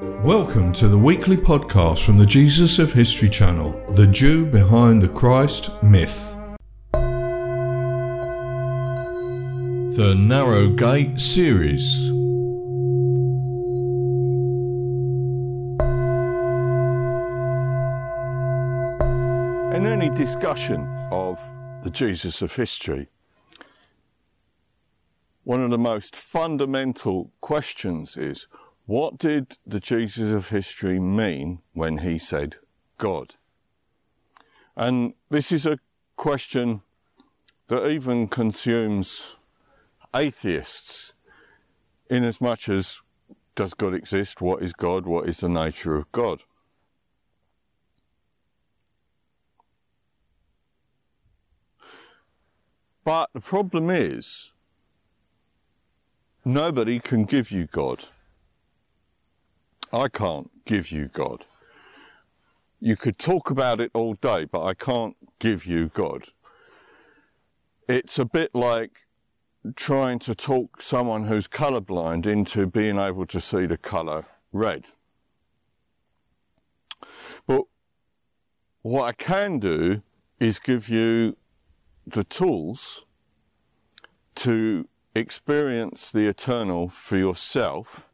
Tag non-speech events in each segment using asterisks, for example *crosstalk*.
Welcome to the weekly podcast from the Jesus of History channel, the Jew behind the Christ myth. The Narrow Gate series. In any discussion of the Jesus of history, one of the most fundamental questions is what did the Jesus of history mean when he said God? And this is a question that even consumes atheists in as much as does God exist? What is God? What is the nature of God? But the problem is, nobody can give you God. I can't give you God. You could talk about it all day, but I can't give you God. It's a bit like trying to talk someone who's colorblind into being able to see the color red. But what I can do is give you the tools to experience the eternal for yourself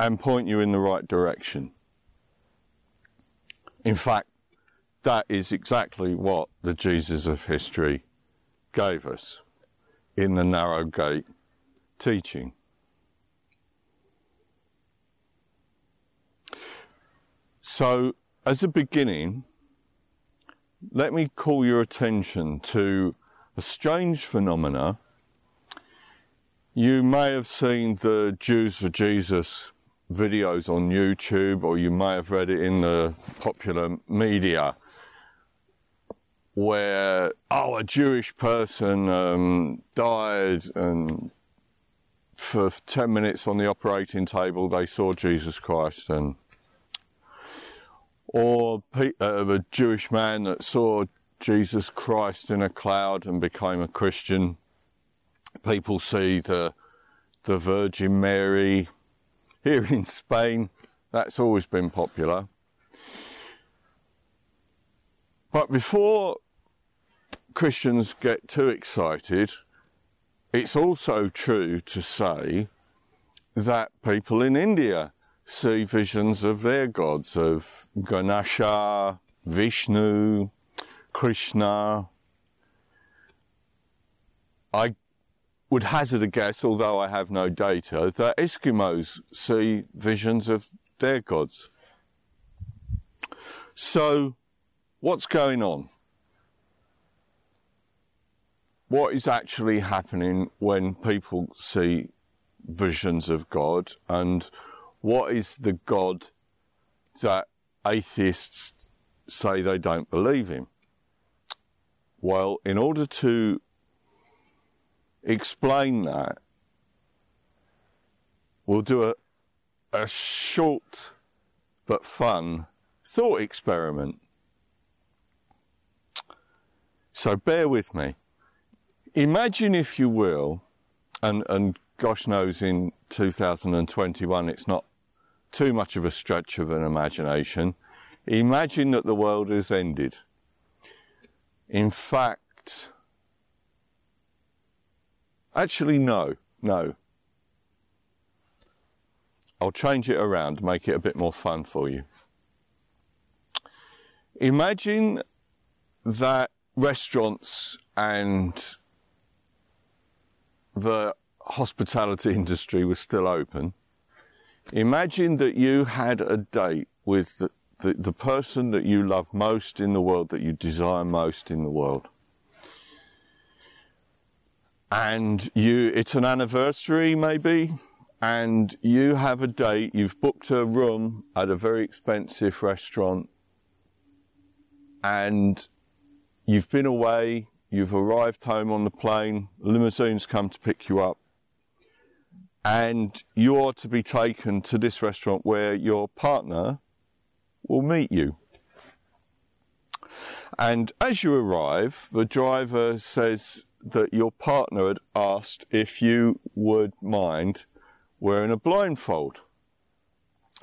and point you in the right direction. In fact, that is exactly what the Jesus of history gave us in the narrow gate teaching. So, as a beginning, let me call your attention to a strange phenomena. You may have seen the Jews for Jesus videos on YouTube, or you may have read it in the popular media where oh a Jewish person um, died and for 10 minutes on the operating table they saw Jesus Christ and or uh, a Jewish man that saw Jesus Christ in a cloud and became a Christian. People see the the Virgin Mary here in Spain that's always been popular but before Christians get too excited, it's also true to say that people in India see visions of their gods, of Ganesha, Vishnu, Krishna. I would hazard a guess, although I have no data, that Eskimos see visions of their gods. So, What's going on? What is actually happening when people see visions of God and what is the God that atheists say they don't believe in? Well, in order to explain that, we'll do a, a short but fun thought experiment. So bear with me. Imagine, if you will, and, and gosh knows in 2021 it's not too much of a stretch of an imagination. Imagine that the world has ended. In fact, actually, no, no. I'll change it around, make it a bit more fun for you. Imagine that restaurants and the hospitality *laughs* industry was still open, imagine that you had a date with the, the, the, person that you love most in the world, that you desire most in the world. And you, it's an anniversary maybe, and you have a date, you've booked a room at a very expensive restaurant, and You've been away, you've arrived home on the plane, limousine's come to pick you up, and you're to be taken to this restaurant where your partner will meet you. And as you arrive, the driver says, that your partner had asked if you would mind wearing a blindfold.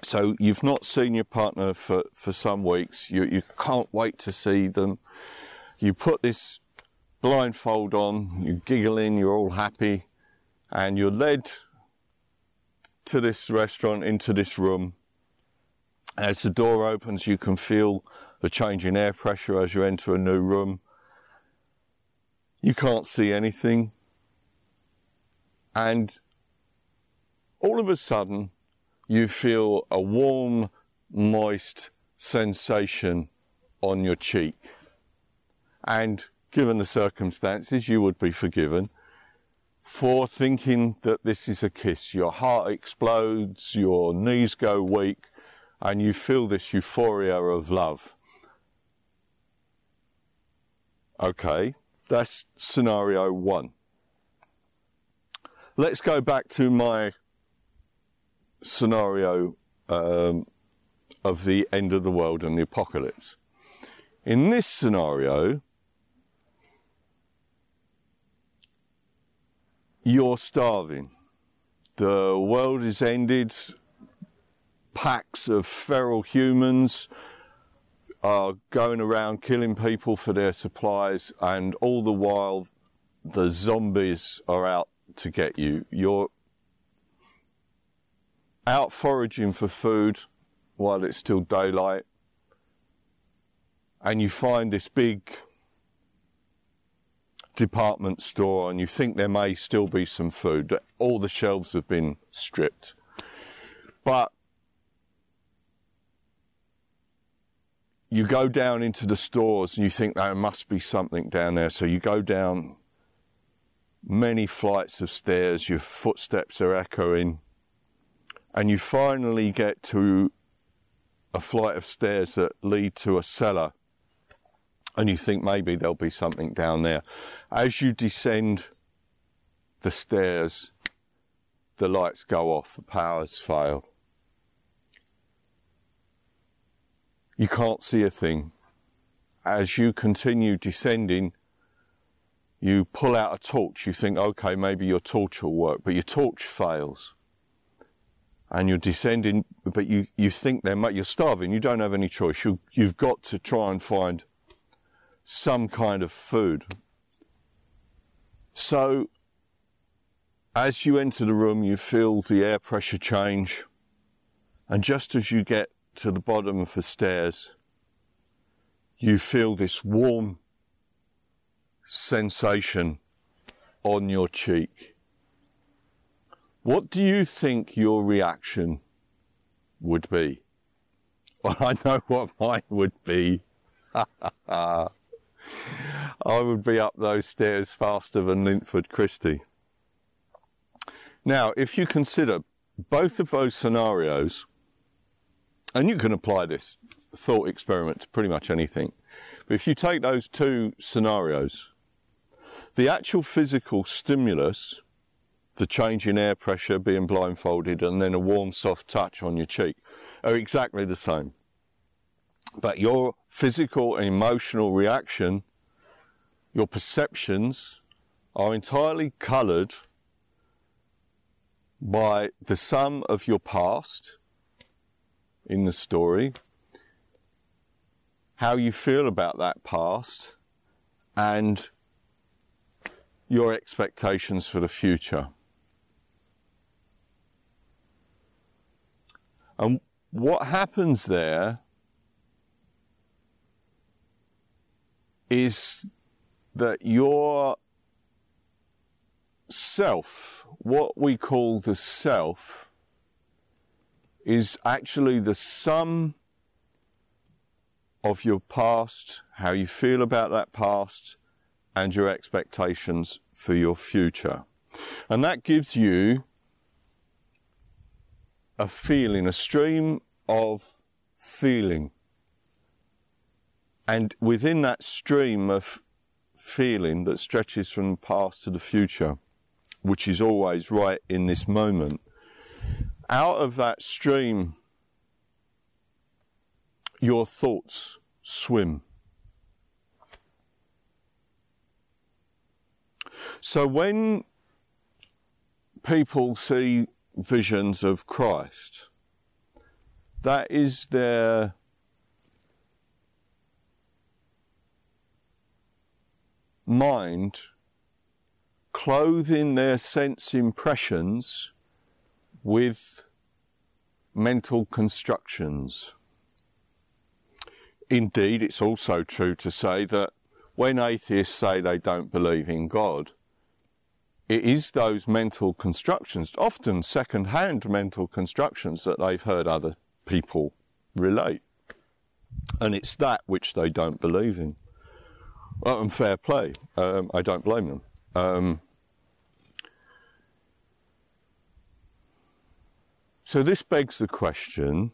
So you've not seen your partner for, for some weeks. You, you can't wait to see them. You put this blindfold on, you giggle in, you're all happy, and you're led to this restaurant, into this room. As the door opens, you can feel the change in air pressure as you enter a new room. You can't see anything. And all of a sudden, you feel a warm, moist sensation on your cheek. And given the circumstances, you would be forgiven for thinking that this is a kiss. Your heart explodes, your knees go weak, and you feel this euphoria of love. Okay, that's scenario one. Let's go back to my scenario um, of the end of the world and the apocalypse. In this scenario, you're starving. The world is ended. Packs of feral humans are going around killing people for their supplies, and all the while, the zombies are out to get you. You're out foraging for food while it's still daylight, and you find this big department store and you think there may still be some food. All the shelves have been stripped. But you go down into the stores and you think there must be something down there. So you go down many flights of stairs, your footsteps are echoing, and you finally get to a flight of stairs that lead to a cellar. And you think maybe there'll be something down there. As you descend the stairs, the lights go off, the power's failed. You can't see a thing. As you continue descending, you pull out a torch. You think, okay, maybe your torch will work, but your torch fails. And you're descending, but you, you think there might, you're starving. You don't have any choice. You, you've got to try and find some kind of food. So, as you enter the room, you feel the air pressure change. And just as you get to the bottom of the stairs, you feel this warm sensation on your cheek. What do you think your reaction would be? Well, *laughs* I know what mine would be. *laughs* I would be up those stairs faster than Linford Christie. Now, if you consider both of those scenarios, and you can apply this thought experiment to pretty much anything. But if you take those two scenarios, the actual physical stimulus, the change in air pressure, being blindfolded, and then a warm, soft touch on your cheek, are exactly the same. But your physical and emotional reaction, your perceptions, are entirely coloured by the sum of your past in the story, how you feel about that past, and your expectations for the future. And what happens there is that your self, what we call the self, is actually the sum of your past, how you feel about that past, and your expectations for your future. And that gives you a feeling, a stream of feeling. And within that stream of feeling that stretches from the past to the future, which is always right in this moment, out of that stream, your thoughts swim. So when people see visions of Christ, that is their mind clothing their sense impressions with mental constructions. Indeed, it's also true to say that when atheists say they don't believe in God, it is those mental constructions, often second-hand mental constructions that they've heard other people relate. And it's that which they don't believe in. Well, and fair play. Um, I don't blame them. Um, so this begs the question,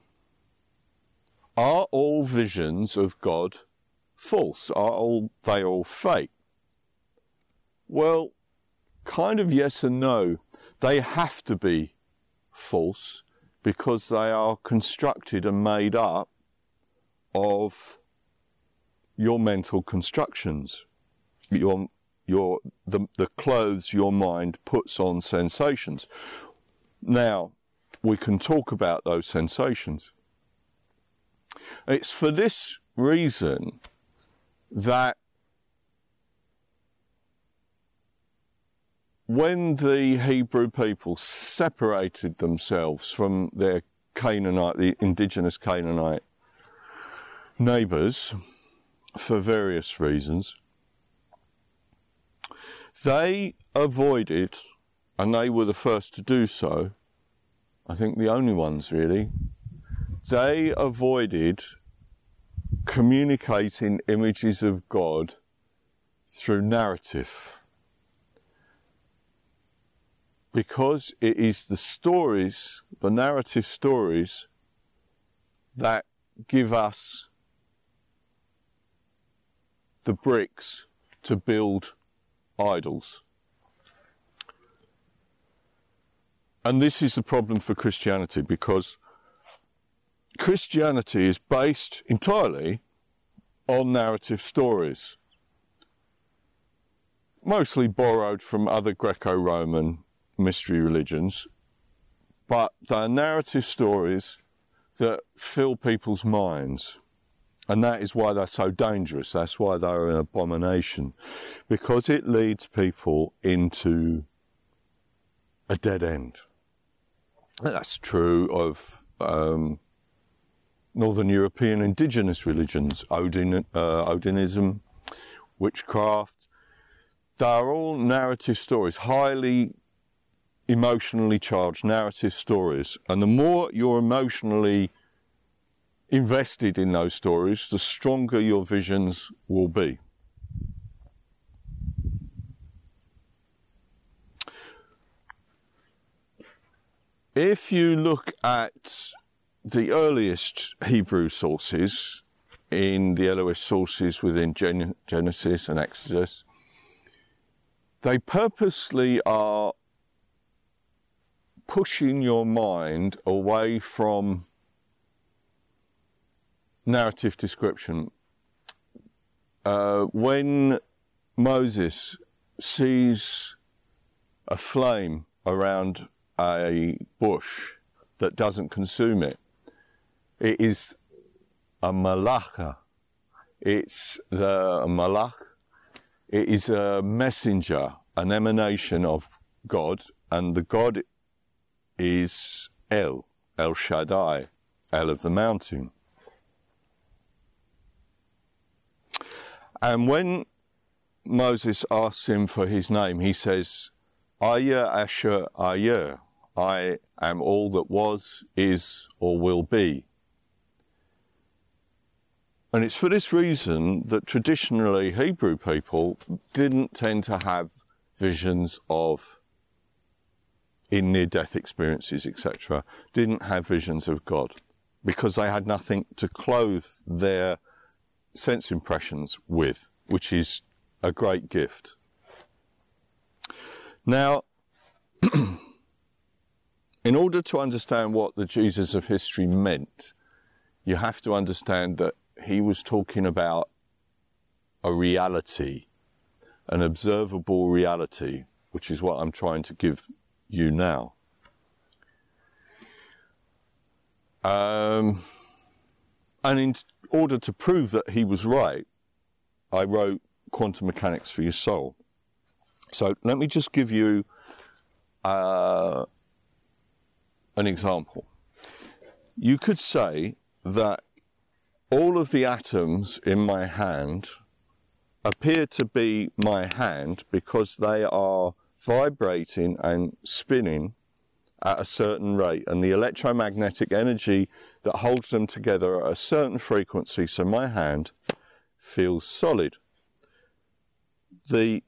are all visions of God false? Are all, they all fake? Well, kind of yes and no. They have to be false because they are constructed and made up of your mental constructions, your, your, the, the clothes your mind puts on sensations. Now, we can talk about those sensations. It's for this reason that when the Hebrew people separated themselves from their Canaanite, the indigenous Canaanite neighbours, for various reasons, they avoided, and they were the first to do so, I think the only ones really, they avoided communicating images of God through narrative. Because it is the stories, the narrative stories, that give us the bricks to build idols. And this is the problem for Christianity because Christianity is based entirely on narrative stories, mostly borrowed from other Greco Roman mystery religions, but they're narrative stories that fill people's minds. And that is why they're so dangerous. That's why they're an abomination. Because it leads people into a dead end. That's true of um, Northern European indigenous religions, Odin, uh, Odinism, witchcraft. They're all narrative stories, highly emotionally charged narrative stories. And the more you're emotionally invested in those stories, the stronger your visions will be. If you look at the earliest Hebrew sources, in the Elohist sources within Gen- Genesis and Exodus, they purposely are pushing your mind away from narrative description. Uh, when Moses sees a flame around a bush that doesn't consume it, it is a malaka. It's the malach. It is a messenger, an emanation of God, and the God is El, El Shaddai, El of the mountain. And when Moses asks him for his name, he says, Aya Asher Ayer, I am all that was, is, or will be. And it's for this reason that traditionally Hebrew people didn't tend to have visions of in near death experiences, etc., didn't have visions of God because they had nothing to clothe their sense impressions with, which is a great gift. Now, *clears throat* in order to understand what the Jesus of history meant, you have to understand that he was talking about a reality an observable reality, which is what I'm trying to give you now. Um, and in order to prove that he was right, I wrote Quantum Mechanics for Your Soul. So let me just give you uh, an example. You could say that all of the atoms in my hand appear to be my hand because they are vibrating and spinning at a certain rate and the electromagnetic energy that holds them together at a certain frequency so my hand feels solid. The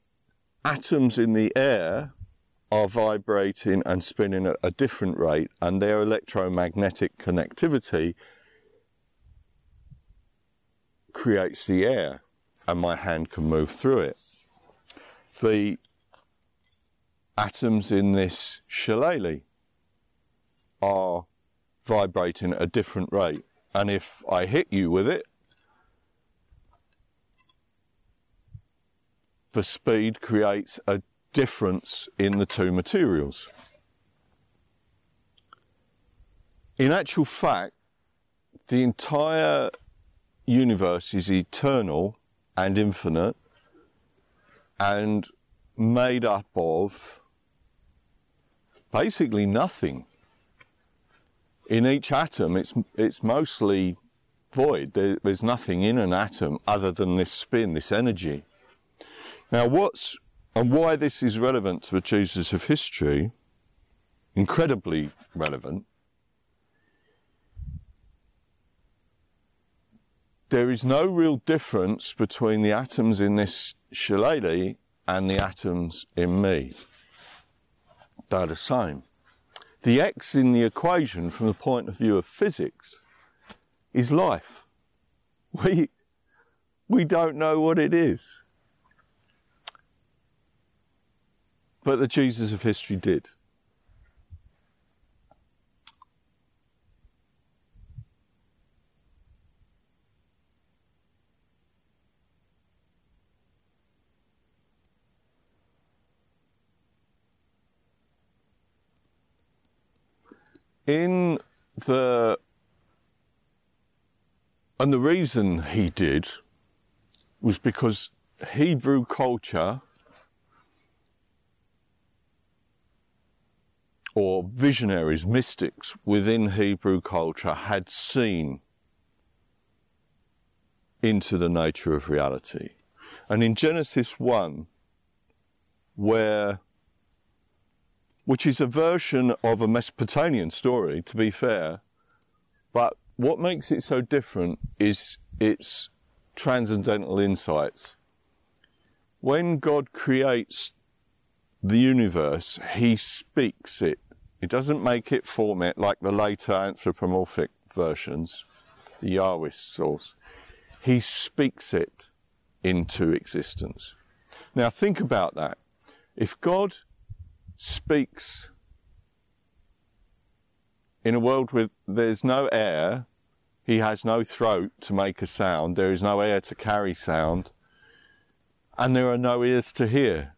atoms in the air are vibrating and spinning at a different rate and their electromagnetic connectivity creates the air and my hand can move through it. The atoms in this shillelagh are vibrating at a different rate. And if I hit you with it, the speed creates a difference in the two materials. In actual fact, the entire universe is eternal and infinite and made up of basically nothing. In each atom, it's, it's mostly void. There, there's nothing in an atom other than this spin, this energy. Now, what's and why this is relevant to the Jesus of history, incredibly relevant, there is no real difference between the atoms in this shillelagh and the atoms in me. They're the same. The x in the equation from the point of view of physics is life. *laughs* We, we don't know what it is. But the Jesus of history did. in the and the reason he did was because Hebrew culture or visionaries, mystics within Hebrew culture had seen into the nature of reality. And in Genesis 1, where which is a version of a Mesopotamian story, to be fair. But what makes it so different is its transcendental insights. When God creates the universe, he speaks it. He doesn't make it form it like the later anthropomorphic versions, the Yahwist source. He speaks it into existence. Now think about that. If God speaks in a world where there's no air, he has no throat to make a sound, there is no air to carry sound, and there are no ears to hear.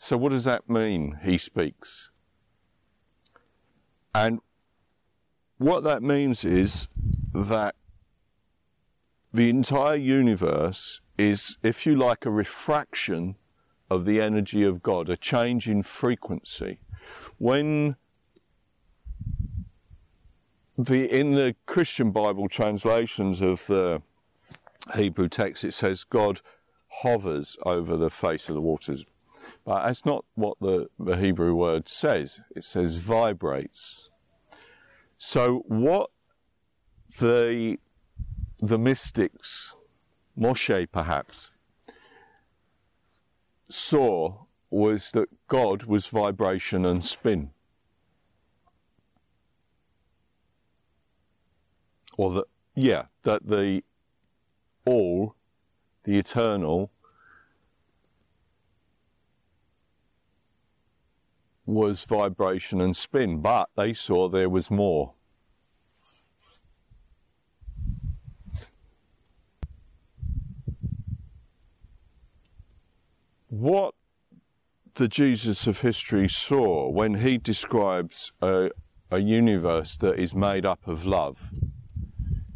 So, what does that mean? He speaks. And what that means is that the entire universe is, if you like, a refraction of the energy of God, a change in frequency. When the, in the Christian Bible translations of the Hebrew text, it says God hovers over the face of the waters. But that's not what the, the Hebrew word says. It says vibrates. So what the, the mystics Moshe perhaps, saw was that God was vibration and spin. Or that, yeah, that the all, the eternal, was vibration and spin, but they saw there was more. What the Jesus of history saw when he describes a, a universe that is made up of love,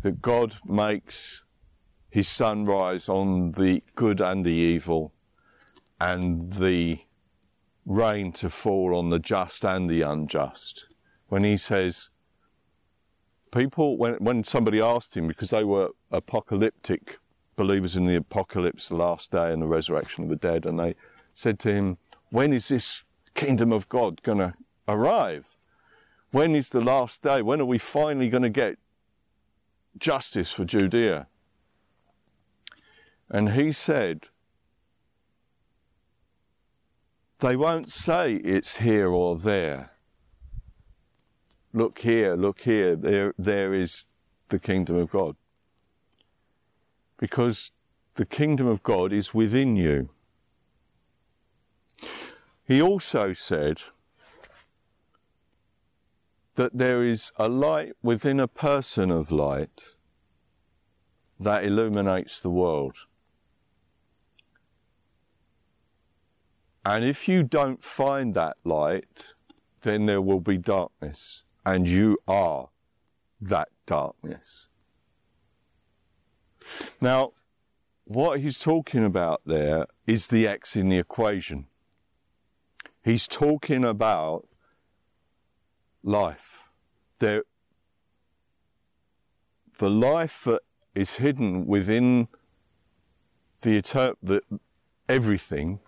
that God makes his sun rise on the good and the evil, and the rain to fall on the just and the unjust. When he says, people, when, when somebody asked him, because they were apocalyptic believers in the apocalypse, the last day and the resurrection of the dead, and they said to him, when is this kingdom of God going to arrive? When is the last day? When are we finally going to get justice for Judea? And he said, they won't say it's here or there. Look here, look here, there, there is the kingdom of God. Because the kingdom of God is within you. He also said that there is a light within a person of light that illuminates the world. And if you don't find that light, then there will be darkness, and you are that darkness. Now, what he's talking about there is the X in the equation. He's talking about life. There, the life that is hidden within the, the everything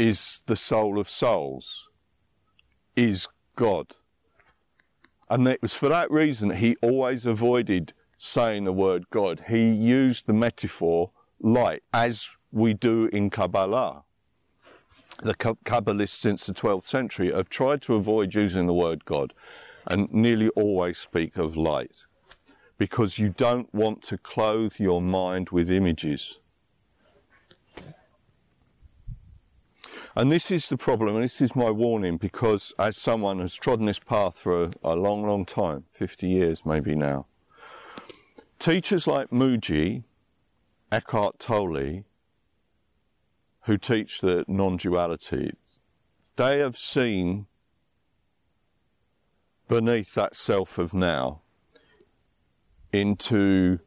is the soul of souls, is God. And it was for that reason he always avoided saying the word God. He used the metaphor light, as we do in Kabbalah the Kabbalists since the 12th century have tried to avoid using the word God and nearly always speak of light because you don't want to clothe your mind with images. And this is the problem, and this is my warning because as someone who's trodden this path for a, a long, long time, 50 years maybe now, teachers like Mooji, Eckhart Tolle, who teach the non-duality, they have seen beneath that self of now into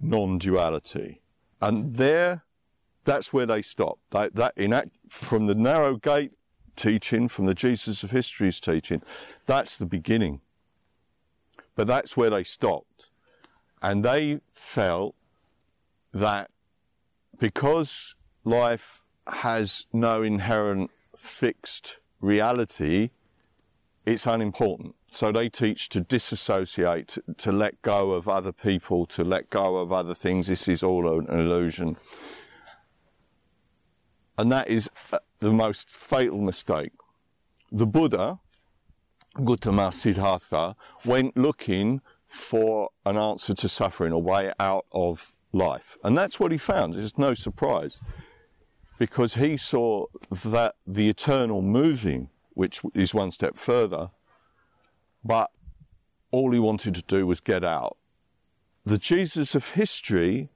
non-duality. And there, that's where they stop. That in act, from the narrow gate teaching, from the Jesus of History's teaching, that's the beginning. But that's where they stopped. And they felt that because life has no inherent fixed reality, it's unimportant. So they teach to disassociate, to let go of other people, to let go of other things. This is all an illusion. And that is uh, the most fatal mistake. The Buddha, Gautama Siddhartha, went looking for an answer to suffering, a way out of life. And that's what he found. It's no surprise because he saw that the eternal moving, which is one step further, but all he wanted to do was get out. The Jesus of history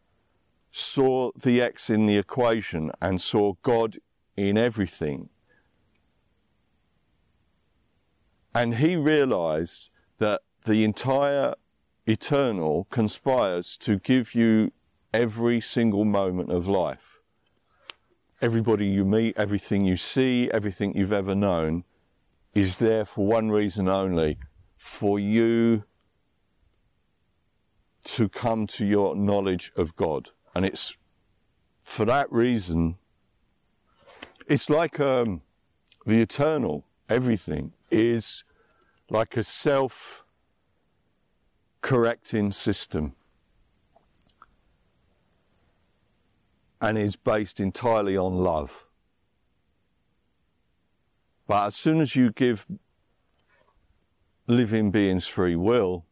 saw the X in the equation and saw God in everything. And he realized that the entire eternal conspires to give you every single moment of life everybody you meet, everything you see, everything you've ever known is there for one reason only for you to come to your knowledge of God. And it's for that reason, it's like um, the eternal, everything is like a self correcting system. and is based entirely on love. But as soon as you give living beings free will,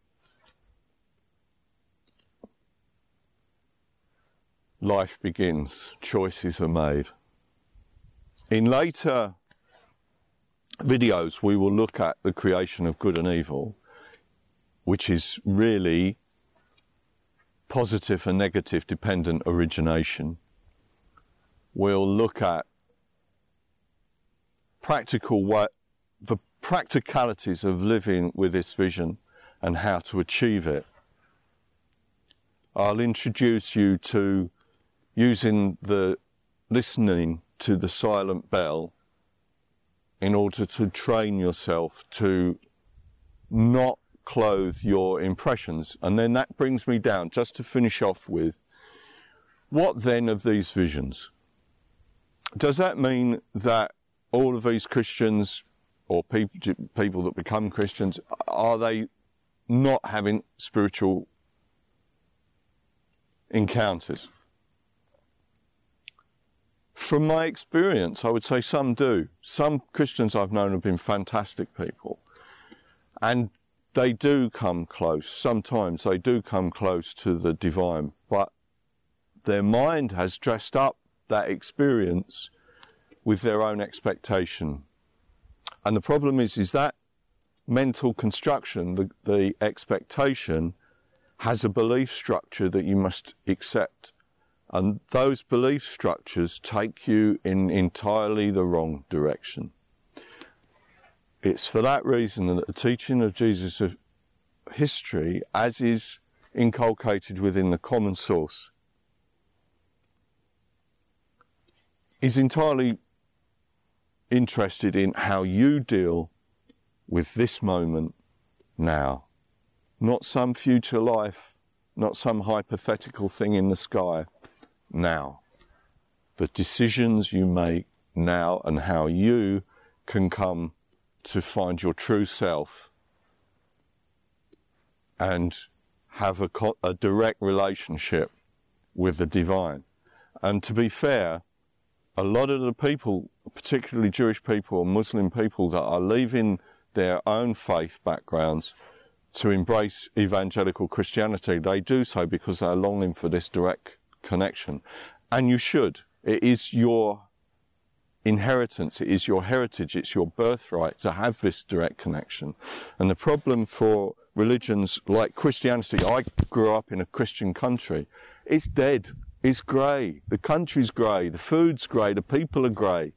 life begins, choices are made. In later videos, we will look at the creation of good and evil, which is really positive and negative dependent origination. we'll look at practical what the practicalities of living with this vision and how to achieve it. I'll introduce you to using the listening to the silent bell in order to train yourself to not clothe your impressions. And then that brings me down just to finish off with what then of these visions? Does that mean that all of these Christians or people, people that become Christians, are they not having spiritual encounters? From my experience, I would say some do. Some Christians I've known have been fantastic people. And they do come close. Sometimes they do come close to the divine, but their mind has dressed up that experience with their own expectation. And the problem is, is that mental construction, the, the expectation, has a belief structure that you must accept. And those belief structures take you in entirely the wrong direction. It's for that reason that the teaching of Jesus of history, as is inculcated within the common source, is entirely interested in how you deal with this moment now. Not some future life, not some hypothetical thing in the sky, now. The decisions you make now and how you can come to find your true self and have a, a direct relationship with the divine. And to be fair, a lot of the people, particularly Jewish people and Muslim people that are leaving their own faith backgrounds to embrace evangelical Christianity, they do so because they're longing for this direct connection. And you should. It is your inheritance. It is your heritage. It's your birthright to have this direct connection. And the problem for religions like Christianity, I grew up in a Christian country. It's dead. It's grey. The country's grey. The food's grey. The people are grey.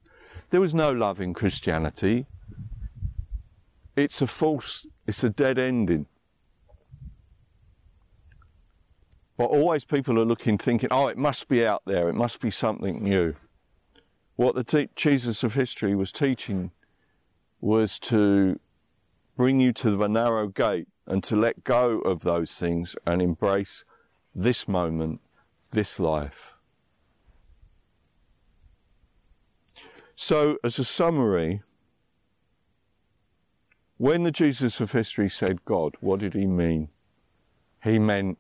There was no love in Christianity. It's a false, it's a dead ending. But always people are looking, thinking, oh, it must be out there. It must be something new. What the te- Jesus of history was teaching was to bring you to the narrow gate and to let go of those things and embrace this moment, this life. So, as a summary, when the Jesus of history said God, what did he mean? He meant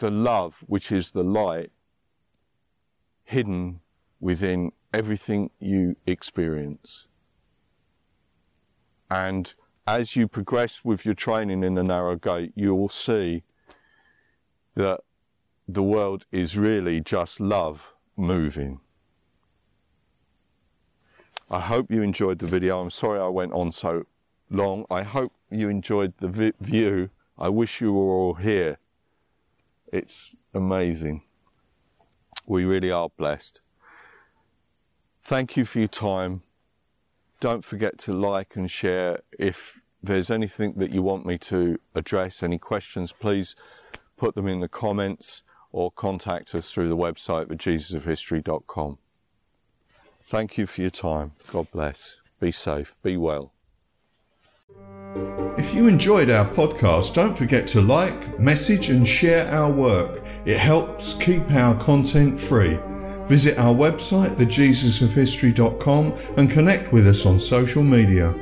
the love, which is the light, hidden within everything you experience. And as you progress with your training in the narrow gate, you will see that the world is really just love moving. I hope you enjoyed the video. I'm sorry I went on so long. I hope you enjoyed the vi- view. I wish you were all here. It's amazing. We really are blessed. Thank you for your time. Don't forget to like and share. If there's anything that you want me to address, any questions, please put them in the comments or contact us through the website at jesusofhistory.com. Thank you for your time. God bless. Be safe. Be well. If you enjoyed our podcast, don't forget to like, message, and share our work. It helps keep our content free. Visit our website, thejesusofhistory.com, and connect with us on social media.